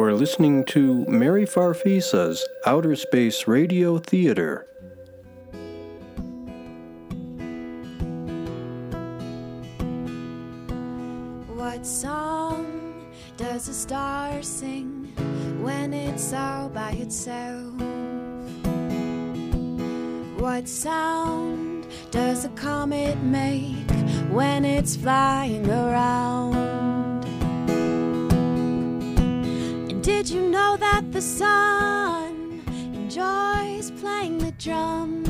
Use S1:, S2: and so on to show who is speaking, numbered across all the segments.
S1: You are listening to Mary Farfisa's Outer Space Radio Theater.
S2: What song does a star sing when it's all by itself? What sound does a comet make when it's flying around? You know that the sun enjoys playing the drums?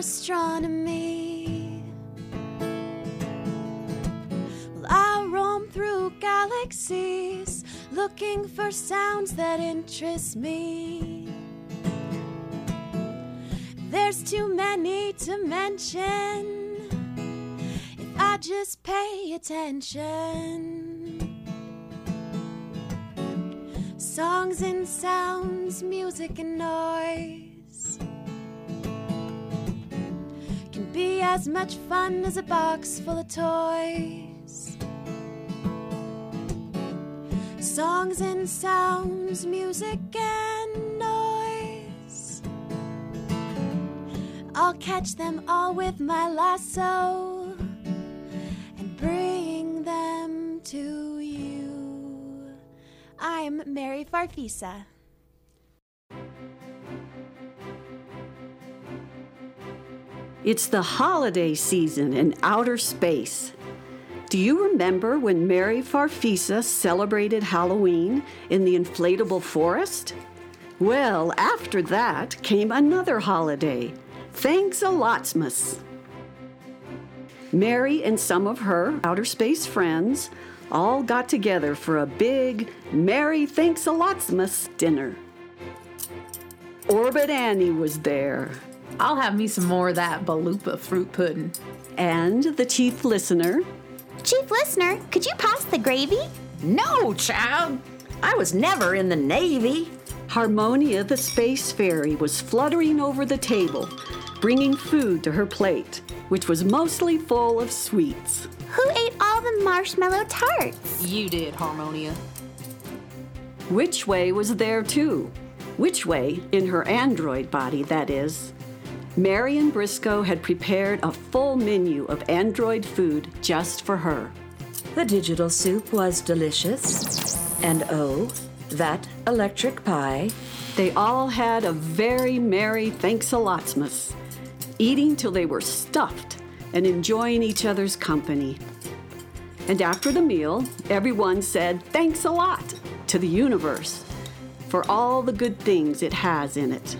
S2: Astronomy. Well, I roam through galaxies looking for sounds that interest me. There's too many to mention if I just pay attention. Songs and sounds, music and noise be as much fun as a box full of toys. Songs and sounds, music and noise. I'll catch them all with my lasso and bring them to you. I am Mary Farfisa.
S3: It's the holiday season in outer space. Do you remember when Mary Farfisa celebrated Halloween in the inflatable forest? Well, after that came another holiday, Thanks a Lotsmas. Mary and some of her outer space friends all got together for a big Merry Thanks a Lotsmas dinner. Orbit Annie was there,
S4: I'll have me some more of that Balupa fruit pudding.
S3: and the chief listener,
S5: Chief listener, could you pass the gravy?
S6: No, child. I was never in the Navy.
S3: Harmonia the space fairy was fluttering over the table, bringing food to her plate, which was mostly full of sweets.
S5: Who ate all the marshmallow tarts?
S4: You did, Harmonia.
S3: Witchway was there too. Witchway, in her android body, that is. Marion Briscoe had prepared a full menu of android food just for her.
S6: The digital soup was delicious. And oh, that electric pie.
S3: They all had a very merry thanks a lotsmas, eating till they were stuffed and enjoying each other's company. And after the meal, everyone said thanks a lot to the universe for all the good things it has in it.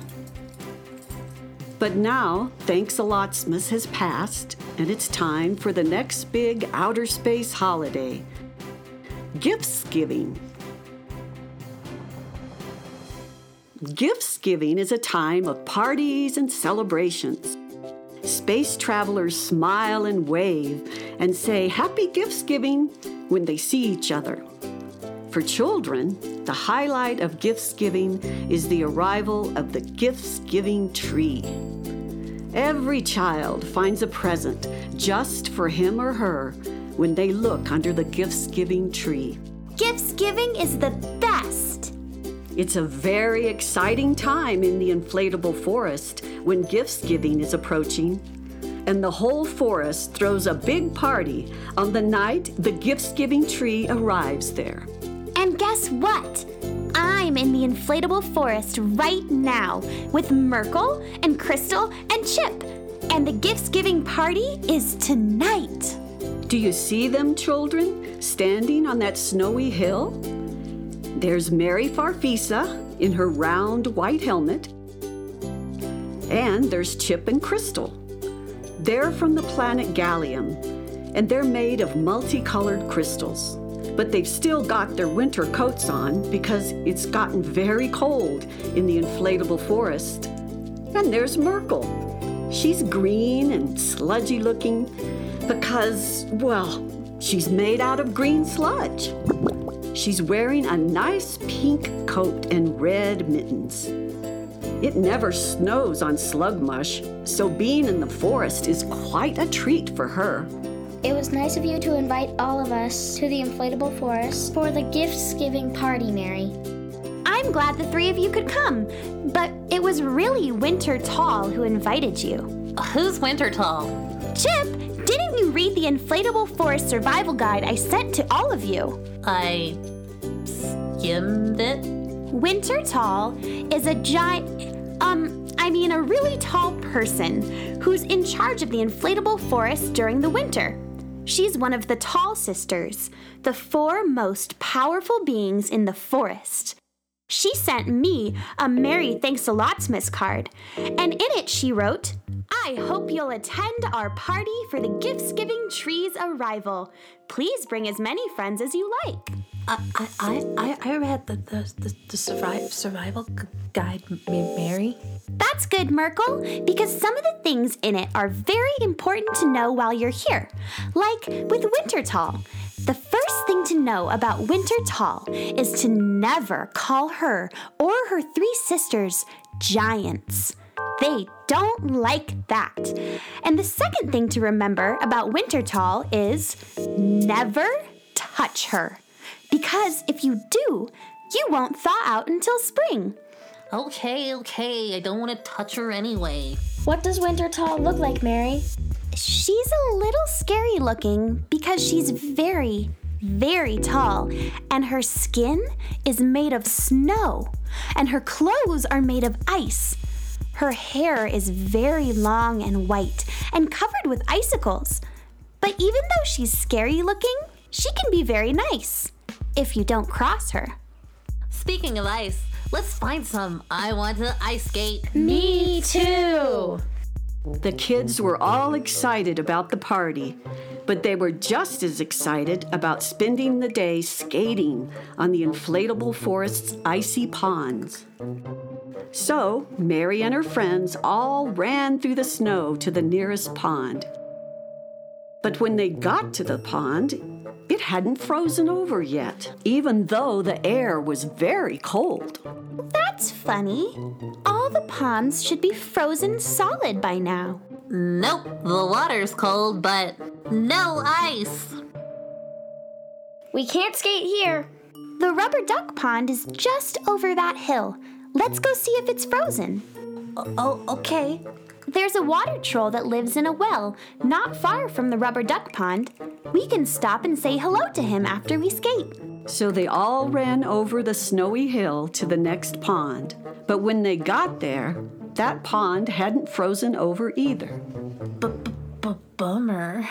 S3: But now, thanks a lot, lotsmas has passed, and it's time for the next big outer space holiday gifts giving. Gifts giving is a time of parties and celebrations. Space travelers smile and wave and say happy gifts giving when they see each other. For children, the highlight of gifts giving is the arrival of the gifts giving tree. Every child finds a present just for him or her when they look under the gifts giving tree.
S5: Gifts giving is the best.
S3: It's a very exciting time in the inflatable forest when gifts giving is approaching. And the whole forest throws a big party on the night the gifts giving tree arrives there.
S5: And guess what? I'm in the inflatable forest right now with Merkel and Crystal and Chip. And the gifts giving party is tonight.
S3: Do you see them, children, standing on that snowy hill? There's Mary Farfisa in her round white helmet. And there's Chip and Crystal. They're from the planet Gallium, and they're made of multicolored crystals. But they've still got their winter coats on because it's gotten very cold in the inflatable forest. And there's Merkel. She's green and sludgy looking because, well, she's made out of green sludge. She's wearing a nice pink coat and red mittens. It never snows on Slugmush, so being in the forest is quite a treat for her.
S7: It was nice of you to invite all of us to the inflatable forest for the gifts giving party, Mary.
S5: I'm glad the three of you could come, but it was really Winter Tall who invited you.
S4: Who's Winter Tall?
S5: Chip, didn't you read the Inflatable Forest Survival Guide I sent to all of you?
S4: I skimmed it.
S5: Winter Tall is a giant, um, I mean, a really tall person who's in charge of the inflatable forest during the winter. She's one of the Tall Sisters, the four most powerful beings in the forest. She sent me a Merry Thanks a Lotsmas card, and in it she wrote, I hope you'll attend our party for the Gifts Giving Tree's arrival. Please bring as many friends as you like.
S4: I I I, I read the the the, the survive, survival guide, Mary.
S5: That's good, Merkel, because some of the things in it are very important to know while you're here. Like with Wintertall. The first to know about Winter Tall is to never call her or her three sisters giants. They don't like that. And the second thing to remember about Winter Tall is never touch her. Because if you do, you won't thaw out until spring.
S4: Okay, okay. I don't want to touch her anyway.
S7: What does Winter Tall look like, Mary?
S5: She's a little scary looking because she's very, very tall, and her skin is made of snow, and her clothes are made of ice. Her hair is very long and white and covered with icicles. But even though she's scary looking, she can be very nice if you don't cross her.
S4: Speaking of ice, let's find some. I want to ice skate.
S7: Me too.
S3: The kids were all excited about the party, but they were just as excited about spending the day skating on the inflatable forest's icy ponds. So, Mary and her friends all ran through the snow to the nearest pond. But when they got to the pond, it hadn't frozen over yet, even though the air was very cold.
S5: That's funny. All the ponds should be frozen solid by now.
S4: Nope, the water's cold, but no ice.
S7: We can't skate here.
S5: The rubber duck pond is just over that hill. Let's go see if it's frozen.
S4: Oh, okay.
S5: There's a water troll that lives in a well not far from the rubber duck pond. We can stop and say hello to him after we skate.
S3: So they all ran over the snowy hill to the next pond. But when they got there, that pond hadn't frozen over either.
S4: Bummer.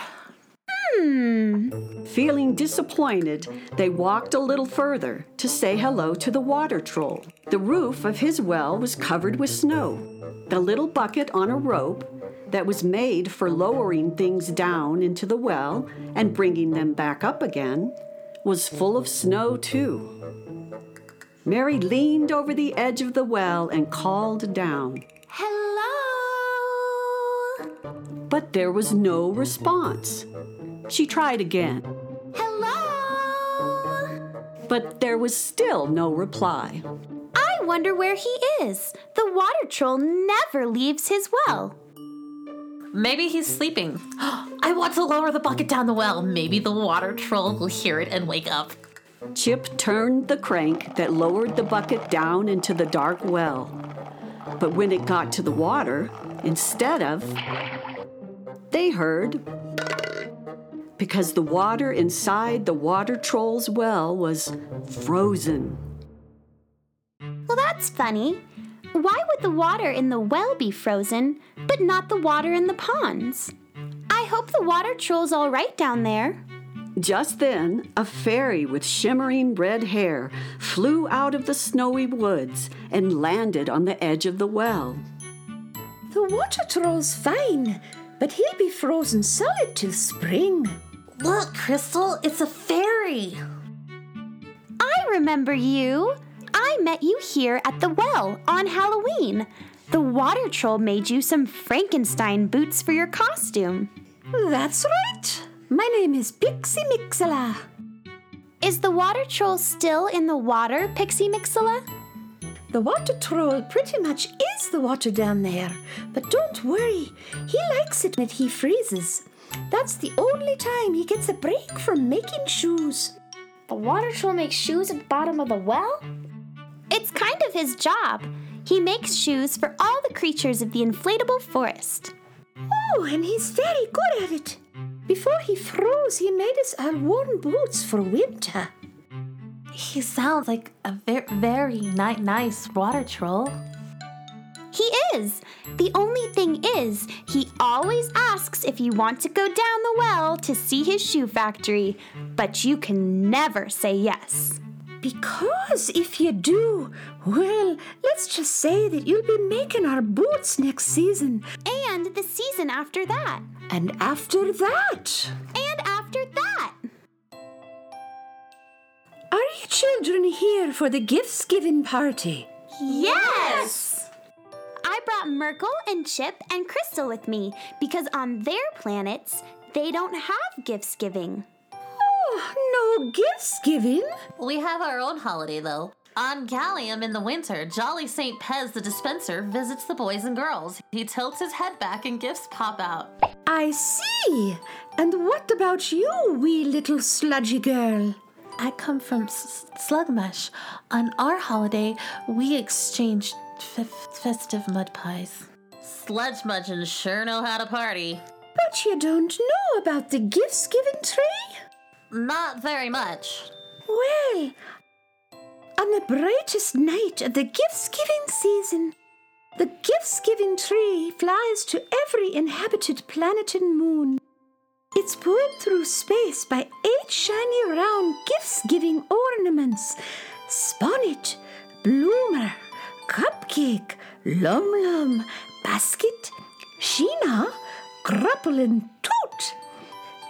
S4: Hmm.
S3: Feeling disappointed, they walked a little further to say hello to the water troll. The roof of his well was covered with snow. The little bucket on a rope that was made for lowering things down into the well and bringing them back up again was full of snow, too. Mary leaned over the edge of the well and called down,
S5: Hello?
S3: but there was no response. She tried again,
S5: Hello?
S3: but there was still no reply.
S5: I wonder where he is. The water troll never leaves his well.
S4: Maybe he's sleeping. I want to lower the bucket down the well. Maybe the water troll will hear it and wake up.
S3: Chip turned the crank that lowered the bucket down into the dark well. But when it got to the water, instead of, they heard because the water inside the water troll's well was frozen.
S5: Well, that's funny. Why would the water in the well be frozen, but not the water in the ponds? I hope the water troll's all right down there.
S3: Just then, a fairy with shimmering red hair flew out of the snowy woods and landed on the edge of the well.
S8: The water troll's fine, but he'll be frozen solid till spring.
S4: Look, Crystal, it's a fairy.
S5: I remember you. I met you here at the well on Halloween. The water troll made you some Frankenstein boots for your costume.
S8: That's right. My name is Pixie Mixela.
S5: Is the water troll still in the water, Pixie Mixela?
S8: The water troll pretty much is the water down there. But don't worry, he likes it when he freezes. That's the only time he gets a break from making shoes.
S7: The water troll makes shoes at the bottom of the well?
S5: It's kind of his job. He makes shoes for all the creatures of the inflatable forest.
S8: Oh, and he's very good at it. Before he froze, he made us our warm boots for winter.
S4: He sounds like a very, very ni- nice water troll.
S5: He is. The only thing is, he always asks if you want to go down the well to see his shoe factory, but you can never say yes.
S8: Because if you do, well, let's just say that you'll be making our boots next season.
S5: And the season after that.
S8: And after that.
S5: And after that.
S8: Are you children here for the gifts giving party?
S5: Yes! I brought Merkel and Chip and Crystal with me because on their planets, they don't have gifts giving.
S8: Oh, no gifts giving?
S4: We have our own holiday, though. On Gallium in the winter, Jolly St. Pez the dispenser visits the boys and girls. He tilts his head back and gifts pop out.
S8: I see. And what about you, wee little sludgy girl?
S4: I come from S- Slugmush. On our holiday, we exchange f- festive mud pies. Sludge Mudgeons sure know how to party.
S8: But you don't know about the gifts giving tree?
S4: Not very much.
S8: Well, on the brightest night of the gifts giving season, the gifts giving tree flies to every inhabited planet and moon. It's pulled through space by eight shiny round gifts giving ornaments Sponnet, Bloomer, Cupcake, Lum Lum, Basket, Sheena, Grapple, and Toot.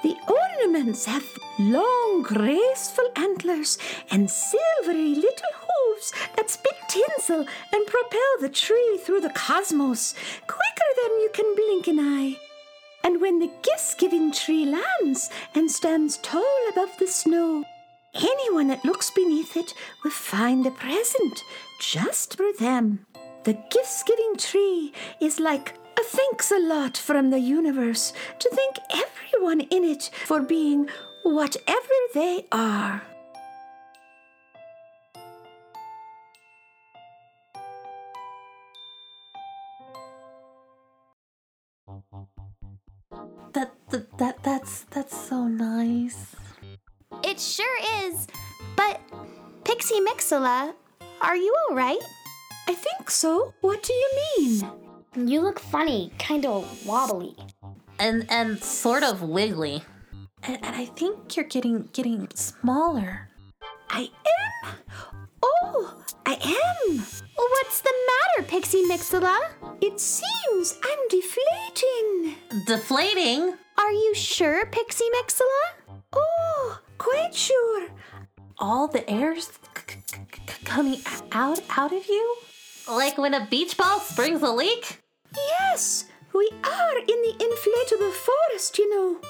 S8: The ornaments have long, graceful antlers and silvery little hooves that spit tinsel and propel the tree through the cosmos quicker than you can blink an eye. And when the gifts giving tree lands and stands tall above the snow, anyone that looks beneath it will find a present just for them. The gift giving tree is like thanks a lot from the universe to thank everyone in it for being whatever they are.
S4: That, that, that that's that's so nice.
S5: It sure is. But, Pixie Mixela, are you all right?
S8: I think so. What do you mean?
S7: You look funny, kind of wobbly.
S4: And and sort of wiggly. And, and I think you're getting getting smaller.
S8: I am? Oh, I am.
S5: What's the matter, Pixie Mixela?
S8: It seems I'm deflating.
S4: Deflating?
S5: Are you sure, Pixie Mixela?
S8: Oh, quite sure.
S4: All the air's c- c- c- coming out out of you? Like when a beach ball springs a leak?
S8: Yes, we are in the inflatable forest, you know.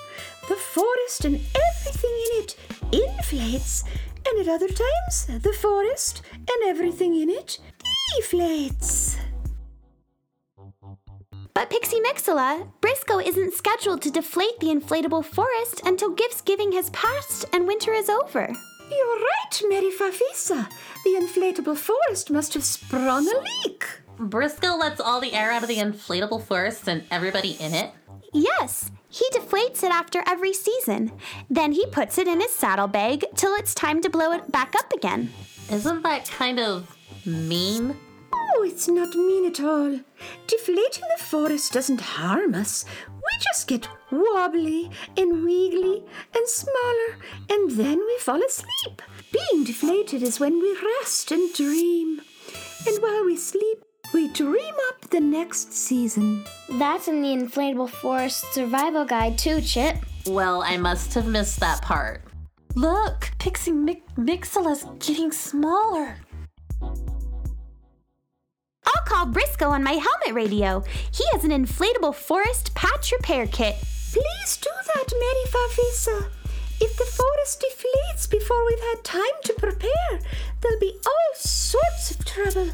S8: The forest and everything in it inflates, and at other times, the forest and everything in it deflates.
S5: But Pixie Mixela, Briscoe isn't scheduled to deflate the inflatable forest until gifts giving has passed and winter is over.
S8: You're right, Mary Farfisa. The inflatable forest must have sprung a leak.
S4: Briscoe lets all the air out of the inflatable forest and everybody in it.
S5: Yes, he deflates it after every season. Then he puts it in his saddlebag till it's time to blow it back up again.
S4: Isn't that kind of mean?
S8: Oh, it's not mean at all. Deflating the forest doesn't harm us. We just get wobbly and wiggly and smaller, and then we fall asleep. Being deflated is when we rest and dream. And while we sleep, we dream up the next season.
S7: That's in the Inflatable Forest Survival Guide, too, Chip.
S4: Well, I must have missed that part. Look, Pixie Mi- Mixela's getting smaller.
S5: I'll call Briscoe on my helmet radio. He has an inflatable forest patch repair kit.
S8: Please do that, Mary Farfisa. If the forest deflates before we've had time to prepare, there'll be all sorts of trouble.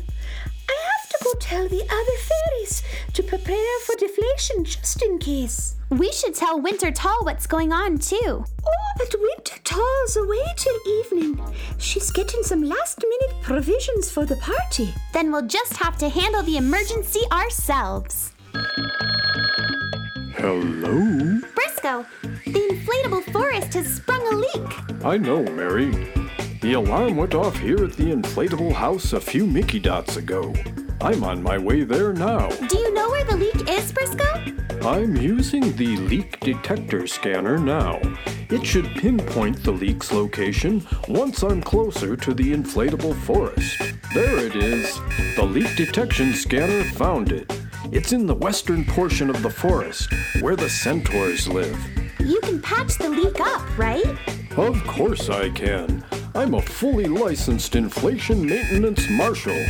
S8: I have to go tell the other fairies to prepare for deflation just in case.
S5: We should tell Winter Tall what's going on too.
S8: Oh, but Winter Tall's away till evening. She's getting some last minute provisions for the party.
S5: Then we'll just have to handle the emergency ourselves.
S1: Hello?
S5: Briscoe, the inflatable forest has sprung a leak.
S1: I know, Mary. The alarm went off here at the inflatable house a few Mickey dots ago. I'm on my way there now.
S5: Do you know where the leak is, Briscoe?
S1: I'm using the leak detector scanner now. It should pinpoint the leak's location once I'm closer to the inflatable forest. There it is. The leak detection scanner found it. It's in the western portion of the forest, where the centaurs live.
S5: You can patch the leak up, right?
S1: Of course I can. I'm a fully licensed inflation maintenance marshal.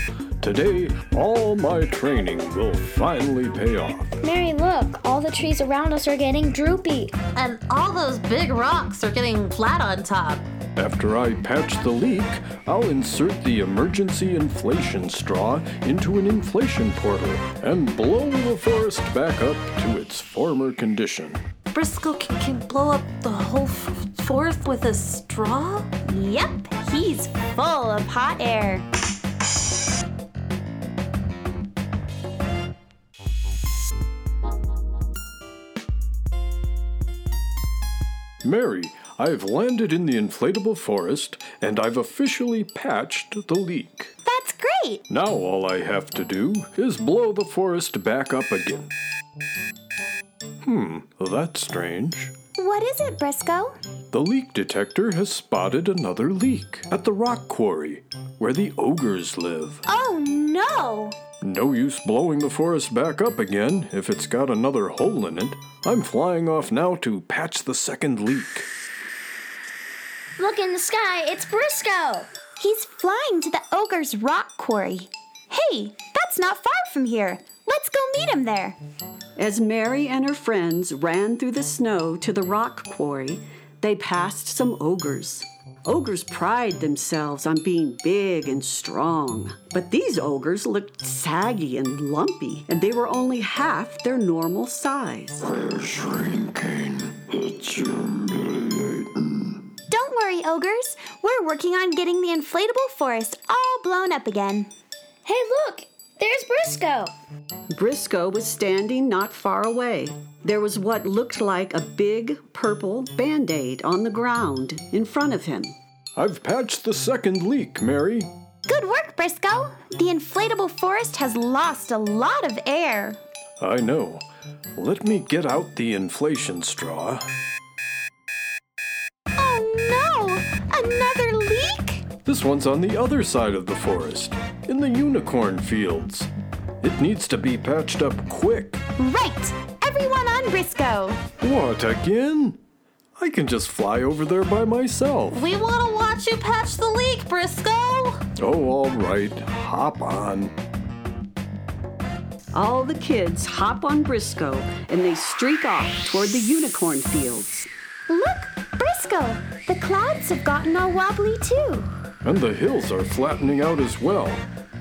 S1: Today, all my training will finally pay off.
S7: Mary, look, all the trees around us are getting droopy.
S4: And all those big rocks are getting flat on top.
S1: After I patch the leak, I'll insert the emergency inflation straw into an inflation portal and blow the forest back up to its former condition.
S4: Briscoe c- can blow up the whole f- forest with a straw?
S5: Yep, he's full of hot air.
S1: Mary, I've landed in the inflatable forest and I've officially patched the leak.
S5: That's great.
S1: Now all I have to do is blow the forest back up again. Hmm, that's strange.
S5: What is it, Briscoe?
S1: The leak detector has spotted another leak at the rock quarry, where the ogres live.
S5: Oh no!
S1: No use blowing the forest back up again if it's got another hole in it. I'm flying off now to patch the second leak.
S7: Look in the sky, it's Briscoe.
S5: He's flying to the ogre's rock quarry. Hey, that's not far from here. Let's go meet him there.
S3: As Mary and her friends ran through the snow to the rock quarry, they passed some ogres. Ogres pride themselves on being big and strong. But these ogres looked saggy and lumpy, and they were only half their normal size. They're shrinking. It's humiliating.
S5: Don't worry, ogres. We're working on getting the inflatable forest all blown up again.
S7: Hey, look, there's Briscoe.
S3: Briscoe was standing not far away. There was what looked like a big purple band aid on the ground in front of him.
S1: I've patched the second leak, Mary.
S5: Good work, Briscoe. The inflatable forest has lost a lot of air.
S1: I know. Let me get out the inflation straw.
S5: Oh no! Another leak?
S1: This one's on the other side of the forest, in the unicorn fields. It needs to be patched up quick.
S5: Right! Everyone on Briscoe!
S1: What, again? I can just fly over there by myself.
S4: We want to watch you patch the leak, Briscoe.
S1: Oh, all right. Hop on.
S3: All the kids hop on Briscoe and they streak off toward the unicorn fields.
S5: Look, Briscoe! The clouds have gotten all wobbly too.
S1: And the hills are flattening out as well.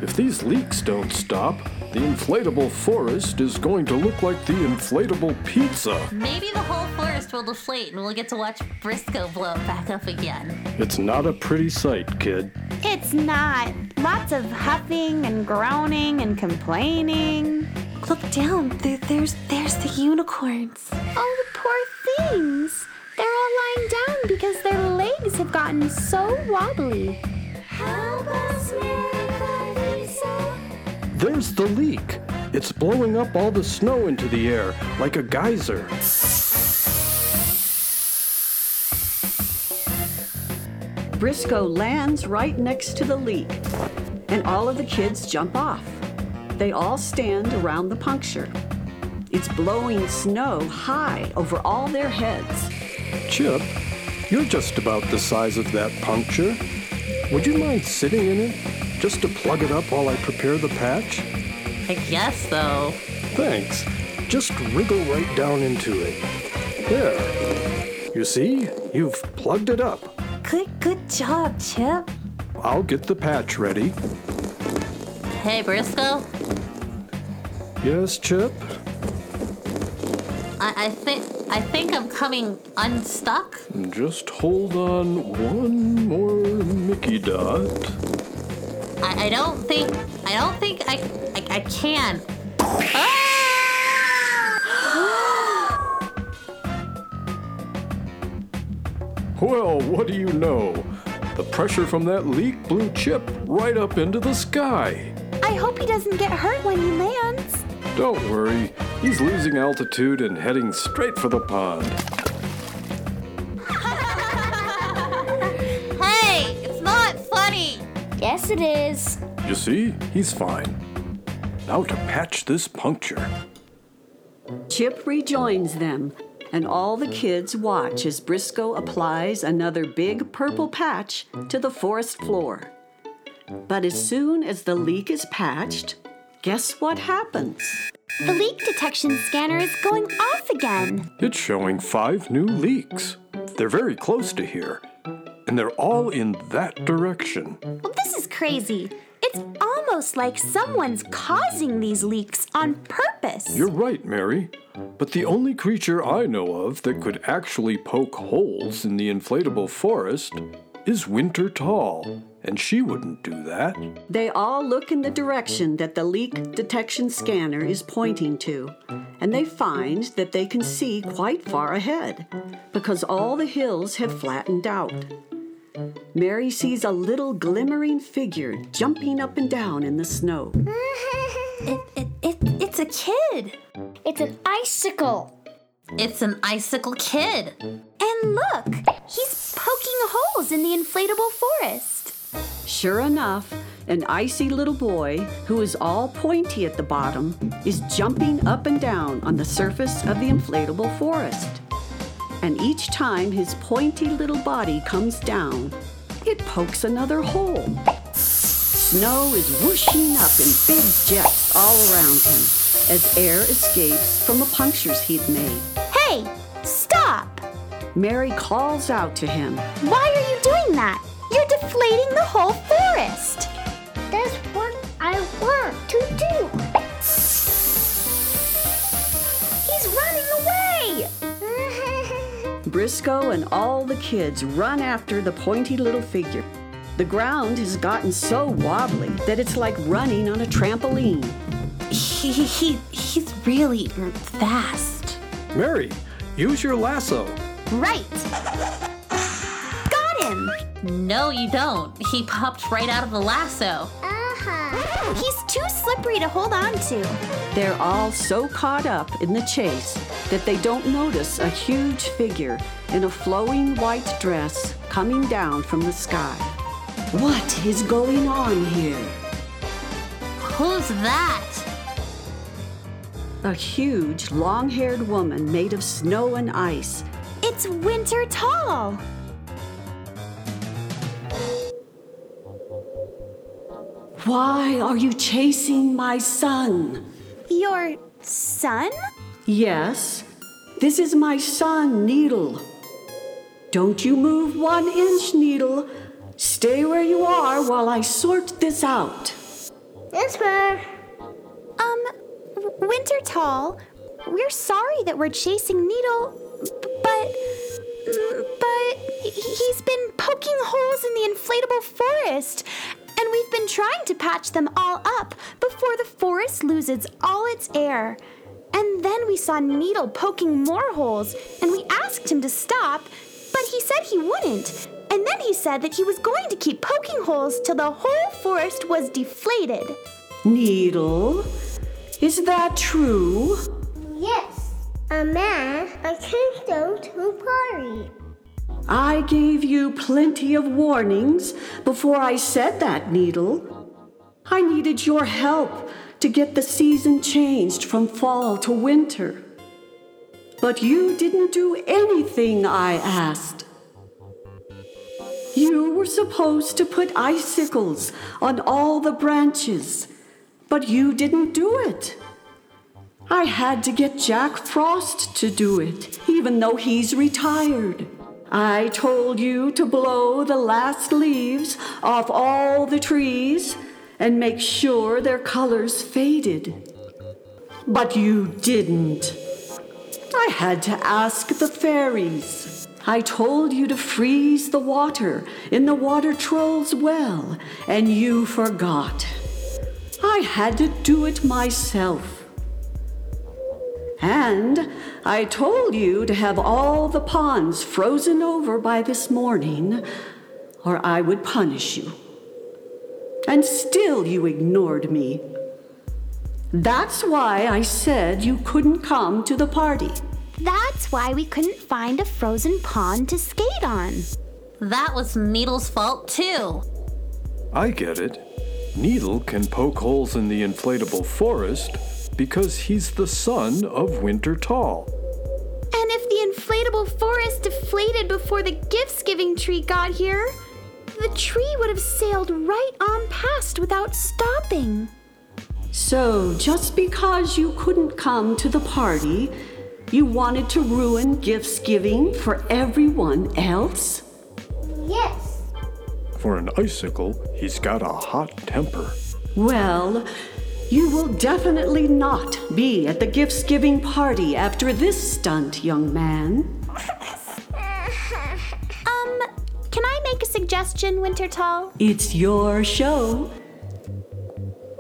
S1: If these leaks don't stop, the inflatable forest is going to look like the inflatable pizza.
S4: Maybe the whole forest will deflate and we'll get to watch Briscoe blow it back up again.
S1: It's not a pretty sight, kid.
S5: It's not. Lots of huffing and groaning and complaining.
S4: Look down. There, there's there's the unicorns.
S5: Oh, the poor things. Their have gotten so wobbly.
S7: Help us, Mary
S1: There's the leak. It's blowing up all the snow into the air like a geyser.
S3: Briscoe lands right next to the leak, and all of the kids jump off. They all stand around the puncture. It's blowing snow high over all their heads.
S1: Chip, you're just about the size of that puncture. Would you mind sitting in it just to plug it up while I prepare the patch?
S4: I guess so.
S1: Thanks. Just wriggle right down into it. There. You see? You've plugged it up.
S8: Good, good job, Chip.
S1: I'll get the patch ready.
S4: Hey, Briscoe.
S1: Yes, Chip?
S4: I, I think I think I'm coming unstuck.
S1: Just hold on one more Mickey dot.
S4: I, I don't think I don't think I I, I can. Ah!
S1: Well, what do you know? The pressure from that leak blew Chip right up into the sky.
S2: I hope he doesn't get hurt when he lands.
S1: Don't worry, he's losing altitude and heading straight for the pond.
S4: Hey, it's not funny.
S7: Yes, it is.
S1: You see, he's fine. Now to patch this puncture.
S3: Chip rejoins them, and all the kids watch as Briscoe applies another big purple patch to the forest floor. But as soon as the leak is patched, guess what happens?
S5: The leak detection scanner is going off again.
S1: It's showing five new leaks. They're very close to here, and they're all in that direction.
S5: Well, this is crazy. It's almost like someone's causing these leaks on purpose.
S1: You're right, Mary. But the only creature I know of that could actually poke holes in the inflatable forest is Winter Tall, and she wouldn't do that.
S3: They all look in the direction that the leak detection scanner is pointing to, and they find that they can see quite far ahead because all the hills have flattened out. Mary sees a little glimmering figure jumping up and down in the snow.
S4: It, it, it, it's a kid.
S7: It's an icicle.
S4: It's an icicle kid.
S5: And look, he's poking holes in the inflatable forest.
S3: Sure enough, an icy little boy who is all pointy at the bottom is jumping up and down on the surface of the inflatable forest. And each time his pointy little body comes down, it pokes another hole. Snow is whooshing up in big jets all around him as air escapes from the punctures he'd made.
S5: Hey!
S3: Mary calls out to him.
S5: Why are you doing that? You're deflating the whole forest.
S7: That's what I want to do.
S5: He's running away.
S3: Briscoe and all the kids run after the pointy little figure. The ground has gotten so wobbly that it's like running on a trampoline.
S4: He, he, he's really fast.
S1: Mary, use your lasso.
S5: Right. Got him.
S4: No, you don't. He popped right out of the lasso.
S7: Uh-huh.
S5: He's too slippery to hold on to.
S3: They're all so caught up in the chase that they don't notice a huge figure in a flowing white dress coming down from the sky. What is going on here?
S4: Who's that?
S3: A huge, long haired woman made of snow and ice.
S5: It's Winter Tall.
S3: Why are you chasing my son?
S5: Your son?
S3: Yes, this is my son, Needle. Don't you move one inch, Needle. Stay where you are while I sort this out.
S7: Yes, ma'am.
S5: Um, Winter Tall, we're sorry that we're chasing Needle, but. But he- he's been poking holes in the inflatable forest, and we've been trying to patch them all up before the forest loses all its air. And then we saw Needle poking more holes, and we asked him to stop, but he said he wouldn't. And then he said that he was going to keep poking holes till the whole forest was deflated.
S3: Needle, is that true?
S7: A man, a kingdom to party.
S3: I gave you plenty of warnings before I said that, Needle. I needed your help to get the season changed from fall to winter. But you didn't do anything I asked. You were supposed to put icicles on all the branches, but you didn't do it. I had to get Jack Frost to do it, even though he's retired. I told you to blow the last leaves off all the trees and make sure their colors faded. But you didn't. I had to ask the fairies. I told you to freeze the water in the water troll's well, and you forgot. I had to do it myself. And I told you to have all the ponds frozen over by this morning, or I would punish you. And still you ignored me. That's why I said you couldn't come to the party.
S5: That's why we couldn't find a frozen pond to skate on.
S4: That was Needle's fault, too.
S1: I get it. Needle can poke holes in the inflatable forest because he's the son of Winter Tall.
S5: And if the inflatable forest deflated before the gifts giving tree got here, the tree would have sailed right on past without stopping.
S3: So, just because you couldn't come to the party, you wanted to ruin gifts giving for everyone else?
S7: Yes.
S1: For an icicle, he's got a hot temper.
S3: Well, you will definitely not be at the gifts giving party after this stunt, young man.
S5: Um, can I make a suggestion, Wintertall?
S3: It's your show.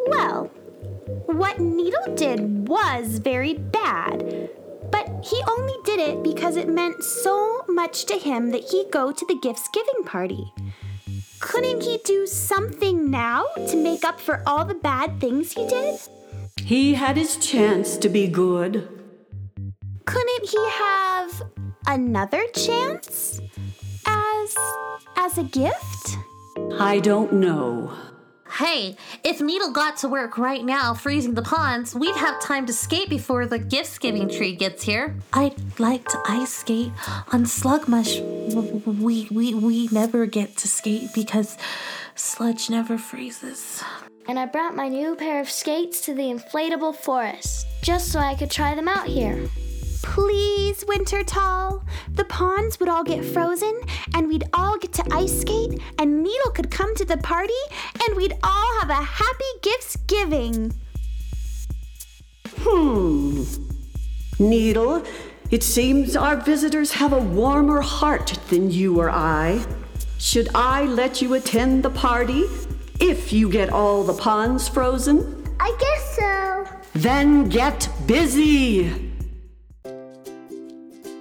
S5: Well, what Needle did was very bad. But he only did it because it meant so much to him that he go to the gifts giving party. Couldn't he do something now to make up for all the bad things he did?
S3: He had his chance to be good.
S5: Couldn't he have another chance? As as a gift?
S3: I don't know.
S4: Hey, if Needle got to work right now freezing the ponds, we'd have time to skate before the gift giving tree gets here.
S9: I'd like to ice skate on Slugmush. We, we, we never get to skate because sludge never freezes.
S7: And I brought my new pair of skates to the inflatable forest just so I could try them out here.
S5: Please, Wintertall. The ponds would all get frozen, and we'd all get to ice skate, and Needle could come to the party, and we'd all have a happy gifts giving.
S3: Hmm. Needle, it seems our visitors have a warmer heart than you or I. Should I let you attend the party if you get all the ponds frozen?
S7: I guess so.
S3: Then get busy!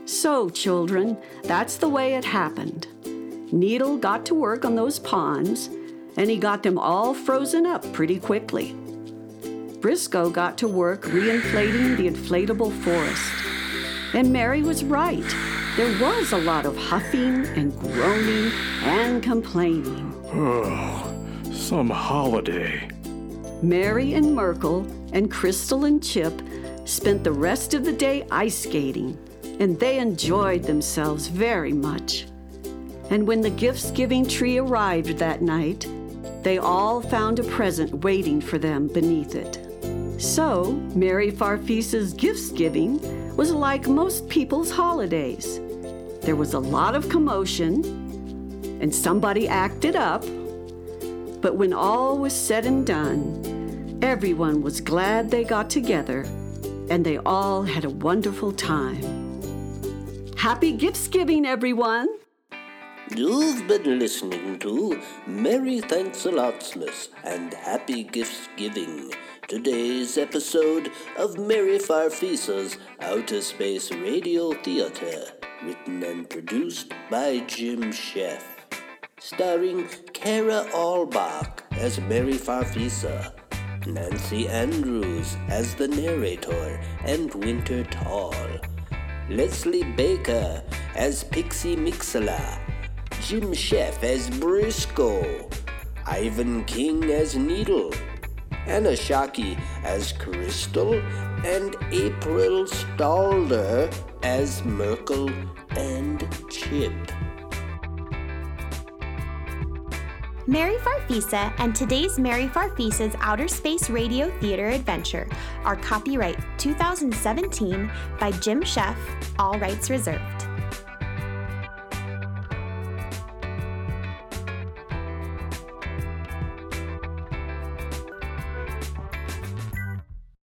S3: So, children, that's the way it happened. Needle got to work on those ponds, and he got them all frozen up pretty quickly. Briscoe got to work reinflating the inflatable forest. And Mary was right. There was a lot of huffing and groaning and complaining.
S1: Oh, some holiday.
S3: Mary and Merkel and Crystal and Chip spent the rest of the day ice skating, and they enjoyed themselves very much. And when the gifts giving tree arrived that night, they all found a present waiting for them beneath it. So, Mary Farfisa's gifts giving was like most people's holidays. There was a lot of commotion, and somebody acted up. But when all was said and done, everyone was glad they got together, and they all had a wonderful time. Happy gifts giving, everyone!
S10: You've been listening to Merry Thanks a Lotsmas and Happy Gifts Giving. Today's episode of Mary Farfisa's Outer Space Radio Theater, written and produced by Jim Sheff. Starring Kara Albach as Mary Farfisa, Nancy Andrews as the narrator and Winter Tall, Leslie Baker as Pixie Mixela, Jim Sheff as Briscoe, Ivan King as Needle, Anna Shockey as Crystal, and April Stalder as Merkel and Chip.
S5: Mary Farfisa and today's Mary Farfisa's Outer Space Radio Theater Adventure are copyright 2017 by Jim Sheff, all rights reserved.